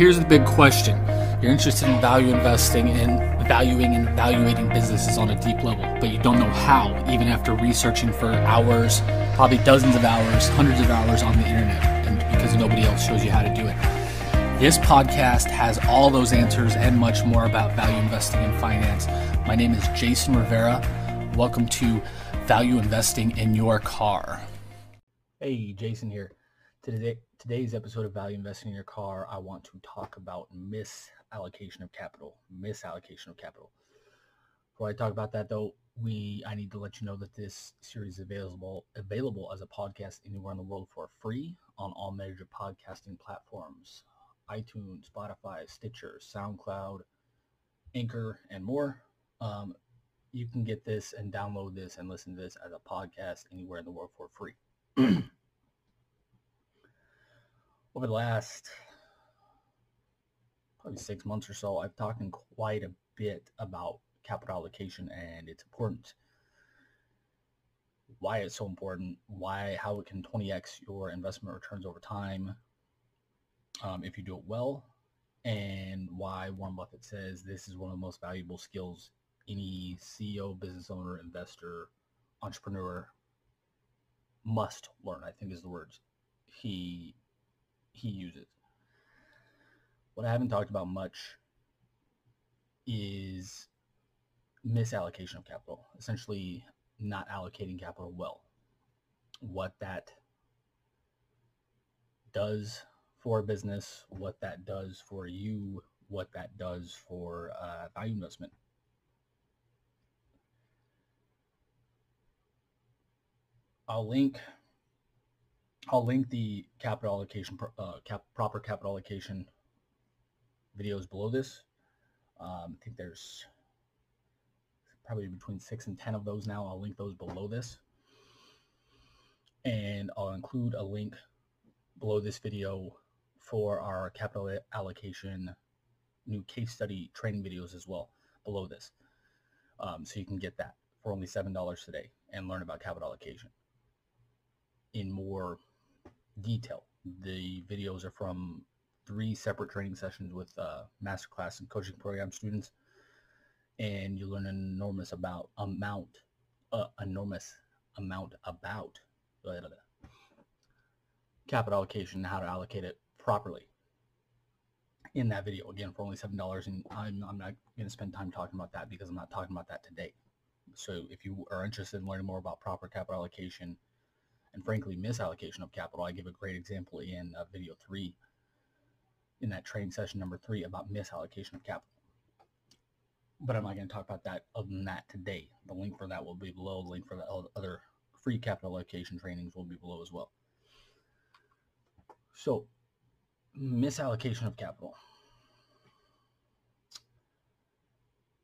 here's the big question. You're interested in value investing and valuing and evaluating businesses on a deep level, but you don't know how, even after researching for hours, probably dozens of hours, hundreds of hours on the internet, and because nobody else shows you how to do it. This podcast has all those answers and much more about value investing and finance. My name is Jason Rivera. Welcome to Value Investing in Your Car. Hey, Jason here. Today, today's episode of Value Investing in Your Car, I want to talk about misallocation of capital. Misallocation of capital. Before I talk about that, though, we I need to let you know that this series is available available as a podcast anywhere in the world for free on all major podcasting platforms: iTunes, Spotify, Stitcher, SoundCloud, Anchor, and more. Um, you can get this and download this and listen to this as a podcast anywhere in the world for free. over the last probably six months or so, I've talked quite a bit about capital allocation and its importance. Why it's so important, why, how it can 20x your investment returns over time um, if you do it well, and why Warren Buffett says this is one of the most valuable skills any CEO, business owner, investor, entrepreneur must learn, I think is the words he he uses. What I haven't talked about much is misallocation of capital, essentially not allocating capital well. What that does for a business, what that does for you, what that does for uh, value investment. I'll link I'll link the capital allocation, uh, cap, proper capital allocation videos below this. Um, I think there's probably between six and 10 of those now. I'll link those below this. And I'll include a link below this video for our capital allocation new case study training videos as well below this. Um, so you can get that for only $7 today and learn about capital allocation in more detail. The videos are from three separate training sessions with uh, masterclass and coaching program students, and you learn an enormous about amount, uh, enormous amount about blah, blah, blah, capital allocation and how to allocate it properly. In that video, again, for only seven dollars, and I'm, I'm not going to spend time talking about that because I'm not talking about that today. So, if you are interested in learning more about proper capital allocation and frankly misallocation of capital. I give a great example in uh, video three, in that training session number three about misallocation of capital. But I'm not going to talk about that other than that today. The link for that will be below. The link for the other free capital allocation trainings will be below as well. So, misallocation of capital.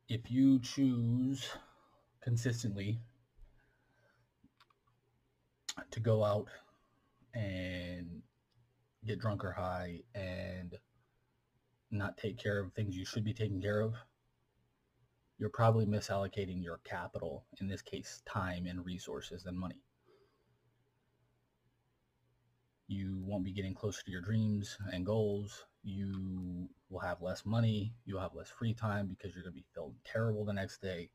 If you choose consistently to go out and get drunk or high and not take care of things you should be taking care of, you're probably misallocating your capital, in this case, time and resources and money. You won't be getting closer to your dreams and goals. You will have less money. You'll have less free time because you're going to be feeling terrible the next day.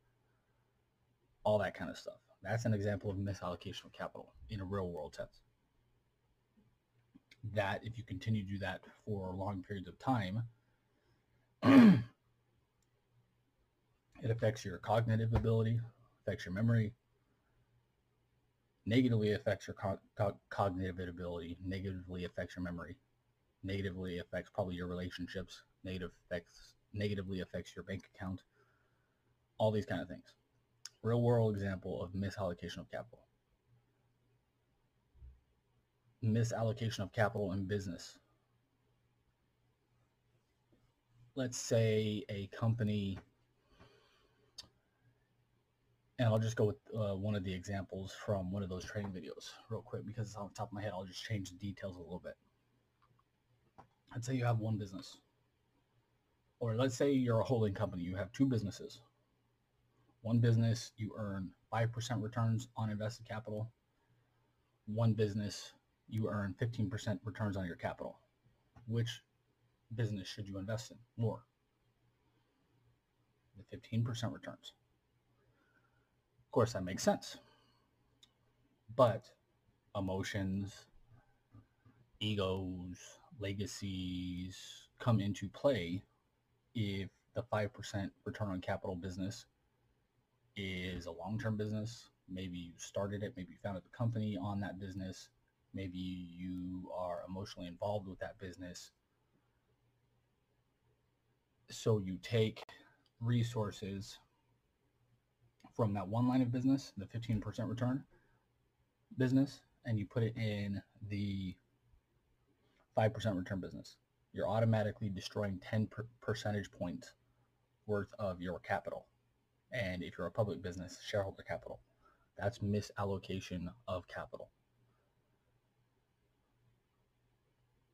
All that kind of stuff. That's an example of misallocation of capital in a real world sense. That if you continue to do that for long periods of time, it affects your cognitive ability, affects your memory, negatively affects your co- co- cognitive ability, negatively affects your memory, negatively affects probably your relationships, negative affects negatively affects your bank account, all these kind of things real world example of misallocation of capital. Misallocation of capital in business. Let's say a company, and I'll just go with uh, one of the examples from one of those training videos real quick because it's on the top of my head. I'll just change the details a little bit. Let's say you have one business. Or let's say you're a holding company. You have two businesses one business, you earn 5% returns on invested capital. One business, you earn 15% returns on your capital. Which business should you invest in more? The 15% returns. Of course, that makes sense. But emotions, egos, legacies come into play if the 5% return on capital business is a long-term business. Maybe you started it, maybe you founded the company on that business. Maybe you are emotionally involved with that business. So you take resources from that one line of business, the 15% return business, and you put it in the 5% return business. You're automatically destroying 10 per percentage points worth of your capital. And if you're a public business, shareholder capital. That's misallocation of capital.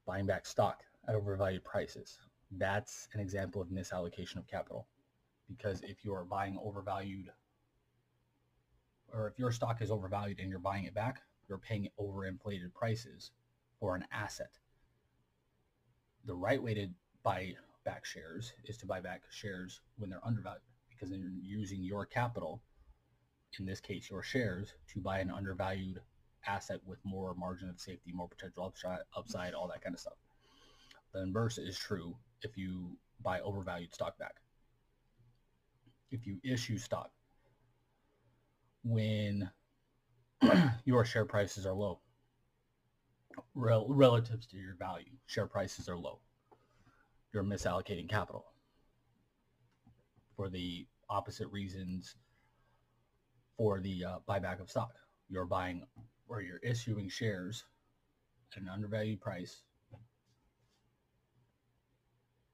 Buying back stock at overvalued prices. That's an example of misallocation of capital. Because if you are buying overvalued, or if your stock is overvalued and you're buying it back, you're paying overinflated prices for an asset. The right way to buy back shares is to buy back shares when they're undervalued because then you're using your capital, in this case your shares, to buy an undervalued asset with more margin of safety, more potential upside, upside all that kind of stuff. The inverse is true if you buy overvalued stock back. If you issue stock when your share prices are low rel- relative to your value, share prices are low. You're misallocating capital for the opposite reasons for the uh, buyback of stock. You're buying or you're issuing shares at an undervalued price.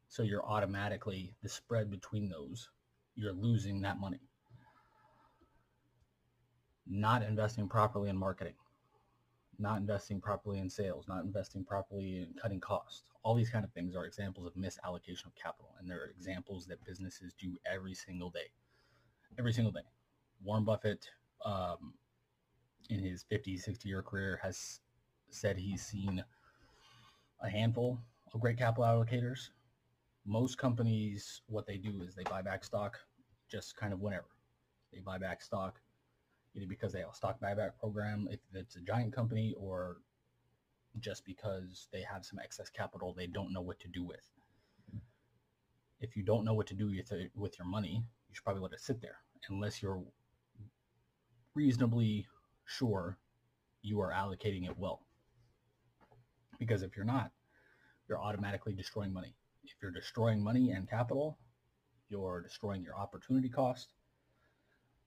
So you're automatically, the spread between those, you're losing that money. Not investing properly in marketing, not investing properly in sales, not investing properly in cutting costs. All these kind of things are examples of misallocation of capital. And they're examples that businesses do every single day. Every single day. Warren Buffett, um, in his 50, 60 year career, has said he's seen a handful of great capital allocators. Most companies, what they do is they buy back stock just kind of whenever. They buy back stock either because they have a stock buyback program, if it's a giant company, or just because they have some excess capital they don't know what to do with. If you don't know what to do with, it, with your money, you should probably let it sit there unless you're reasonably sure you are allocating it well. Because if you're not, you're automatically destroying money. If you're destroying money and capital, you're destroying your opportunity cost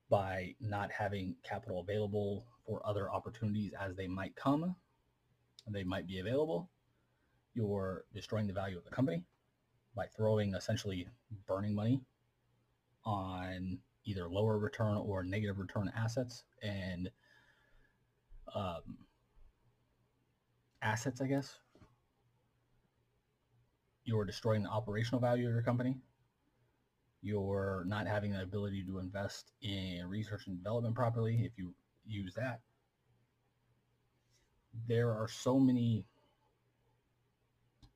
by not having capital available for other opportunities as they might come. They might be available. You're destroying the value of the company by throwing essentially burning money on either lower return or negative return assets and um, assets, I guess. You're destroying the operational value of your company you're not having the ability to invest in research and development properly if you use that. There are so many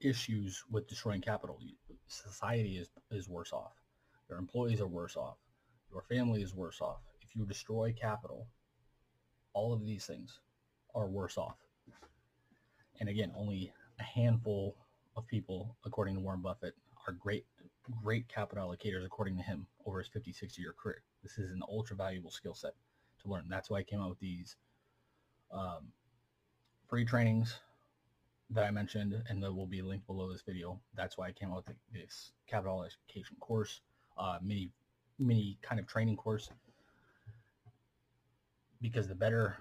issues with destroying capital. Society is, is worse off. Your employees are worse off. Your family is worse off. If you destroy capital, all of these things are worse off. And again, only a handful of people, according to Warren Buffett, are great great capital allocators according to him over his 50 60 year career. This is an ultra valuable skill set to learn. That's why i came out with these um, free trainings that i mentioned and that will be linked below this video. That's why i came out with this capital allocation course uh, mini mini kind of training course. Because the better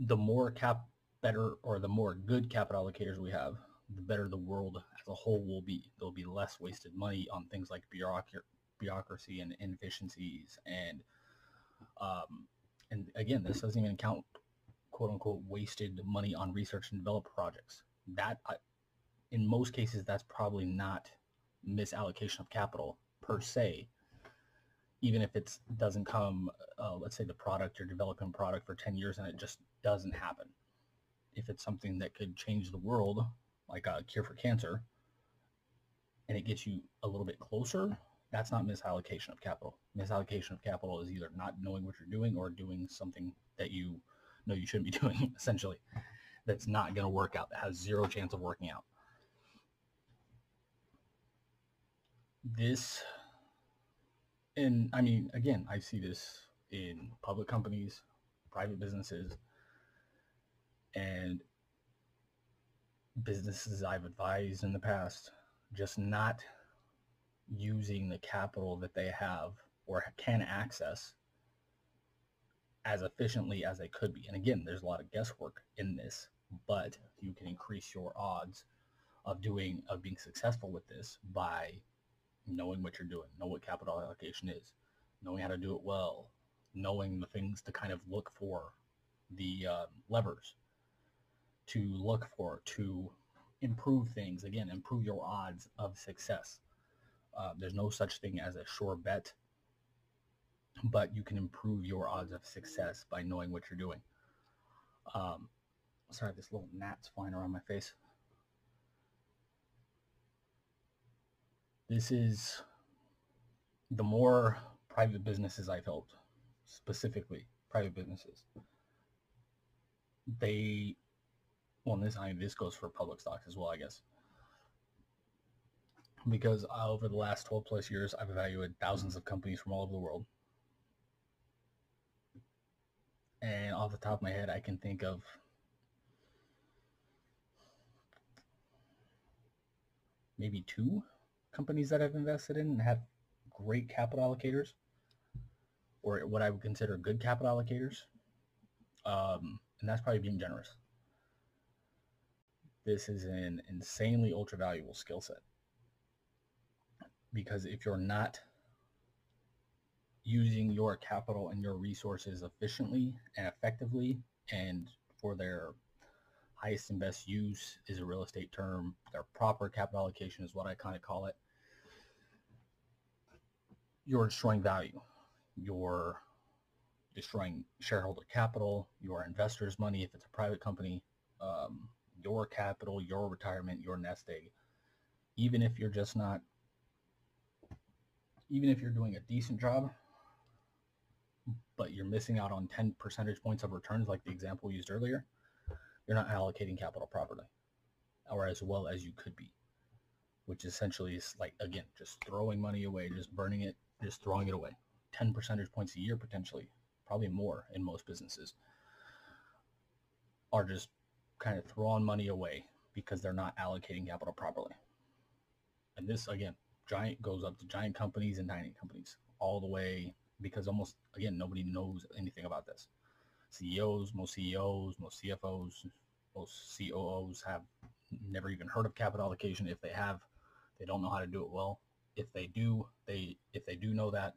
the more cap better or the more good capital allocators we have the better the world as a whole will be. There'll be less wasted money on things like bureaucracy and inefficiencies and um, and again, this doesn't even count quote unquote wasted money on research and development projects. That in most cases, that's probably not misallocation of capital per se. Even if it doesn't come, uh, let's say the product you're developing product for 10 years and it just doesn't happen. If it's something that could change the world like a cure for cancer, and it gets you a little bit closer, that's not misallocation of capital. Misallocation of capital is either not knowing what you're doing or doing something that you know you shouldn't be doing, essentially, that's not going to work out, that has zero chance of working out. This, and I mean, again, I see this in public companies, private businesses, and businesses I've advised in the past, just not using the capital that they have or can access as efficiently as they could be. And again, there's a lot of guesswork in this, but you can increase your odds of doing of being successful with this by knowing what you're doing, know what capital allocation is, knowing how to do it well, knowing the things to kind of look for, the um, levers to look for to improve things. Again, improve your odds of success. Uh, there's no such thing as a sure bet, but you can improve your odds of success by knowing what you're doing. Um, sorry, this little gnat's flying around my face. This is the more private businesses I've helped, specifically private businesses. They, well, this I mean, this goes for public stocks as well, I guess because uh, over the last 12 plus years, I've evaluated thousands of companies from all over the world. And off the top of my head, I can think of maybe two companies that I've invested in and have great capital allocators or what I would consider good capital allocators. Um, and that's probably being generous. This is an insanely ultra valuable skill set. Because if you're not using your capital and your resources efficiently and effectively and for their highest and best use is a real estate term their proper capital allocation is what i kind of call it you're destroying value. You're destroying shareholder capital your investors money if it's a private company um, your capital your retirement your nest egg even if you're just not even if you're doing a decent job, but you're missing out on 10 percentage points of returns, like the example used earlier, you're not allocating capital properly or as well as you could be, which essentially is like, again, just throwing money away, just burning it, just throwing it away. 10 percentage points a year, potentially, probably more in most businesses, are just kind of throwing money away because they're not allocating capital properly. And this, again, giant goes up to giant companies and tiny companies all the way because almost again nobody knows anything about this. CEOs, most CEOs, most CFOs, most COOs have never even heard of capital allocation. If they have, they don't know how to do it well. If they do, they if they do know that,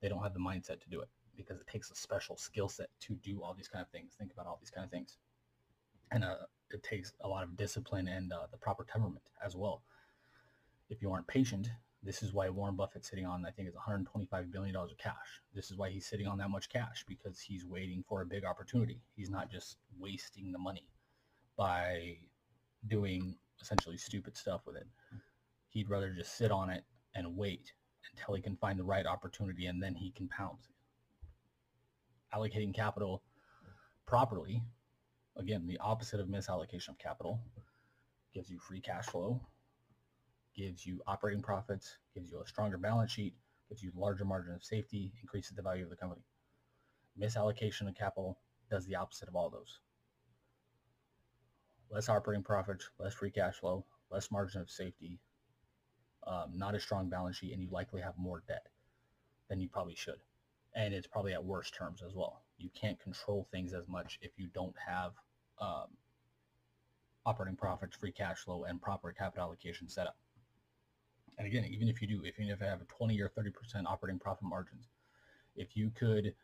they don't have the mindset to do it because it takes a special skill set to do all these kind of things. Think about all these kind of things, and uh, it takes a lot of discipline and uh, the proper temperament as well if you aren't patient, this is why Warren Buffett's sitting on, I think it's 125 billion dollars of cash. This is why he's sitting on that much cash because he's waiting for a big opportunity. He's not just wasting the money by doing essentially stupid stuff with it. He'd rather just sit on it and wait until he can find the right opportunity and then he can pounce. Allocating capital properly, again, the opposite of misallocation of capital, gives you free cash flow, gives you operating profits, gives you a stronger balance sheet, gives you larger margin of safety, increases the value of the company. Misallocation of capital does the opposite of all those. Less operating profits, less free cash flow, less margin of safety, um, not a strong balance sheet, and you likely have more debt than you probably should. And it's probably at worse terms as well. You can't control things as much if you don't have um, operating profits, free cash flow, and proper capital allocation setup. And again, even if you do, if, you have a 20 or 30% operating profit margins, if you could,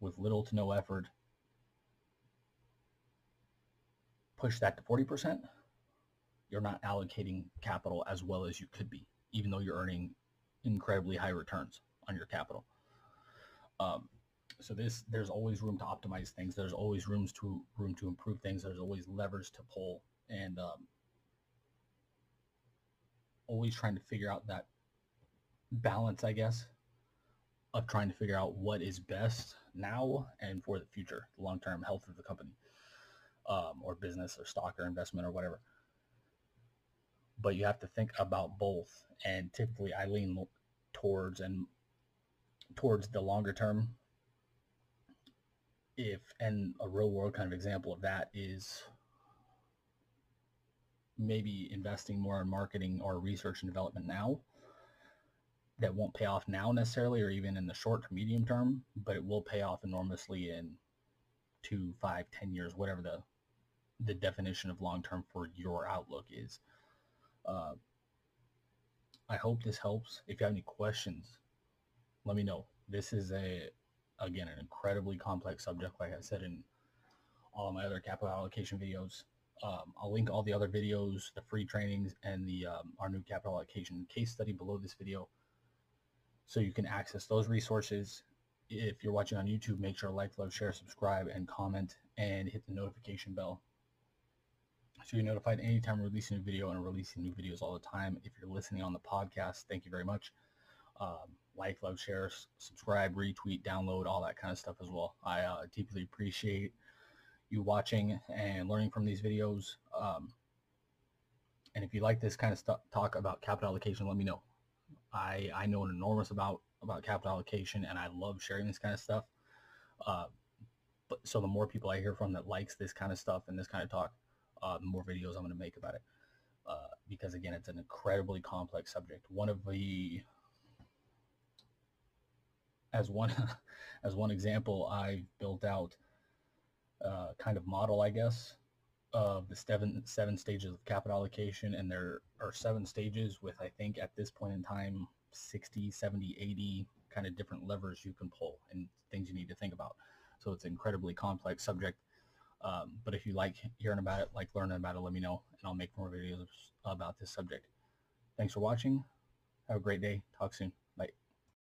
with little to no effort, push that to 40%, you're not allocating capital as well as you could be, even though you're earning incredibly high returns on your capital. Um, so this, there's always room to optimize things. There's always rooms to room to improve things. There's always levers to pull, and um, always trying to figure out that balance, I guess, of trying to figure out what is best now and for the future, the long-term health of the company um, or business or stock or investment or whatever. But you have to think about both. And typically I lean towards and towards the longer term. If, and a real world kind of example of that is maybe investing more in marketing or research and development now that won't pay off now necessarily or even in the short to medium term, but it will pay off enormously in two, five, ten years, whatever the the definition of long term for your outlook is. Uh, I hope this helps. If you have any questions, let me know. This is a again an incredibly complex subject, like I said in all my other capital allocation videos. Um, I'll link all the other videos, the free trainings, and the um, our new capital allocation case study below this video so you can access those resources. If you're watching on YouTube, make sure to like, love, share, subscribe, and comment, and hit the notification bell. So you're notified anytime we're releasing a video and releasing new videos all the time. If you're listening on the podcast, thank you very much. Um, like, love, share, subscribe, retweet, download, all that kind of stuff as well. I uh, deeply appreciate you watching and learning from these videos. Um, and if you like this kind of stuff, talk about capital allocation, let me know. I, I know an enormous about, about capital allocation and I love sharing this kind of stuff. Uh, but so the more people I hear from that likes this kind of stuff and this kind of talk, uh, the more videos I'm going to make about it. Uh, because again, it's an incredibly complex subject. One of the, as one, as one example, I built out uh, kind of model, I guess, of the seven seven stages of capital allocation and there are seven stages with I think at this point in time 60 70 80 kind of different levers you can pull and things you need to think about. So it's an incredibly complex subject. Um, but if you like hearing about it like learning about it let me know and I'll make more videos about this subject. Thanks for watching. Have a great day. Talk soon